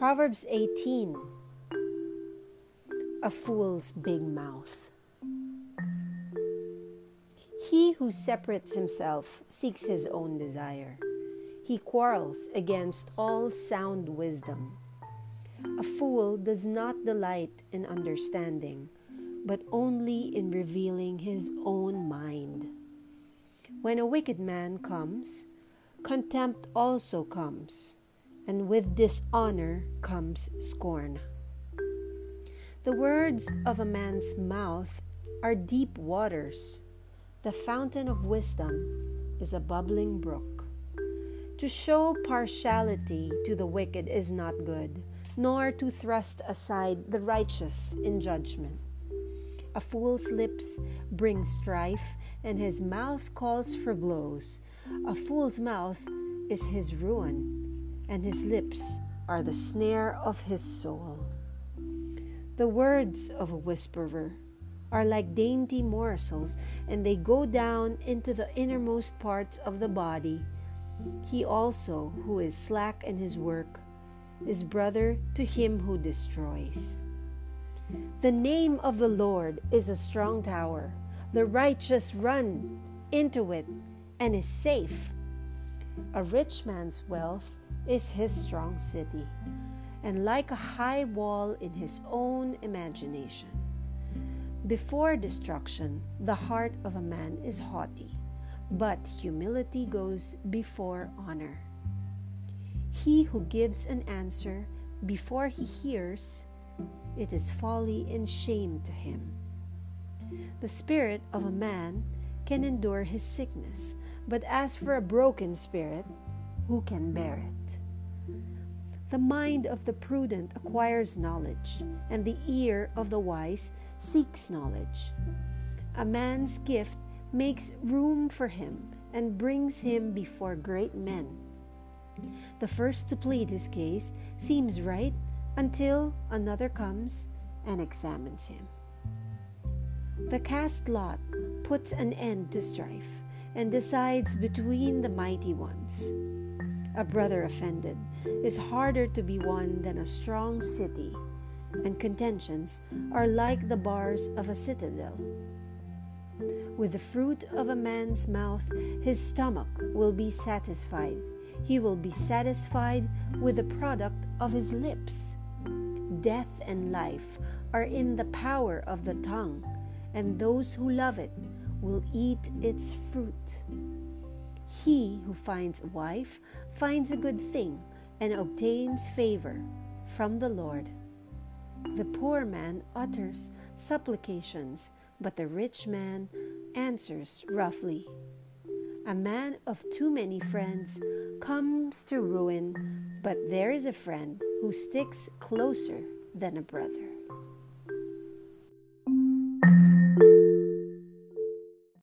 Proverbs 18 A fool's big mouth. He who separates himself seeks his own desire. He quarrels against all sound wisdom. A fool does not delight in understanding, but only in revealing his own mind. When a wicked man comes, contempt also comes, and with dishonor comes scorn. The words of a man's mouth are deep waters. The fountain of wisdom is a bubbling brook. To show partiality to the wicked is not good, nor to thrust aside the righteous in judgment. A fool's lips bring strife, and his mouth calls for blows. A fool's mouth is his ruin, and his lips are the snare of his soul. The words of a whisperer are like dainty morsels, and they go down into the innermost parts of the body. He also, who is slack in his work, is brother to him who destroys. The name of the Lord is a strong tower. The righteous run into it and is safe. A rich man's wealth is his strong city, and like a high wall in his own imagination. Before destruction, the heart of a man is haughty, but humility goes before honor. He who gives an answer before he hears, it is folly and shame to him. The spirit of a man can endure his sickness, but as for a broken spirit, who can bear it? The mind of the prudent acquires knowledge, and the ear of the wise seeks knowledge. A man's gift makes room for him and brings him before great men. The first to plead his case seems right until another comes and examines him. The cast lot puts an end to strife and decides between the mighty ones. A brother offended is harder to be won than a strong city, and contentions are like the bars of a citadel. With the fruit of a man's mouth, his stomach will be satisfied. He will be satisfied with the product of his lips. Death and life are in the power of the tongue, and those who love it will eat its fruit. He who finds a wife finds a good thing and obtains favor from the Lord. The poor man utters supplications, but the rich man answers roughly. A man of too many friends comes to ruin, but there is a friend who sticks closer than a brother.